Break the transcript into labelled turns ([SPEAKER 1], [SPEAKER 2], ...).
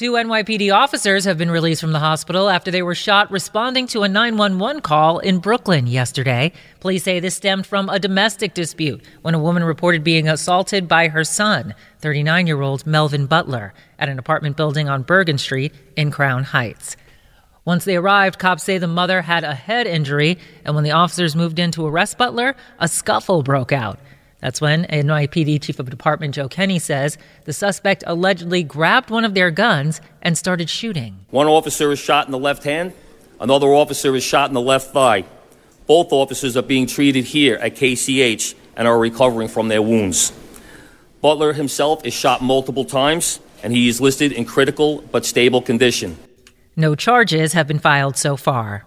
[SPEAKER 1] Two NYPD officers have been released from the hospital after they were shot responding to a 911 call in Brooklyn yesterday. Police say this stemmed from a domestic dispute when a woman reported being assaulted by her son, 39 year old Melvin Butler, at an apartment building on Bergen Street in Crown Heights. Once they arrived, cops say the mother had a head injury, and when the officers moved in to arrest Butler, a scuffle broke out. That's when NYPD Chief of Department Joe Kenny says the suspect allegedly grabbed one of their guns and started shooting.
[SPEAKER 2] One officer is shot in the left hand, another officer is shot in the left thigh. Both officers are being treated here at KCH and are recovering from their wounds. Butler himself is shot multiple times, and he is listed in critical but stable condition.
[SPEAKER 1] No charges have been filed so far.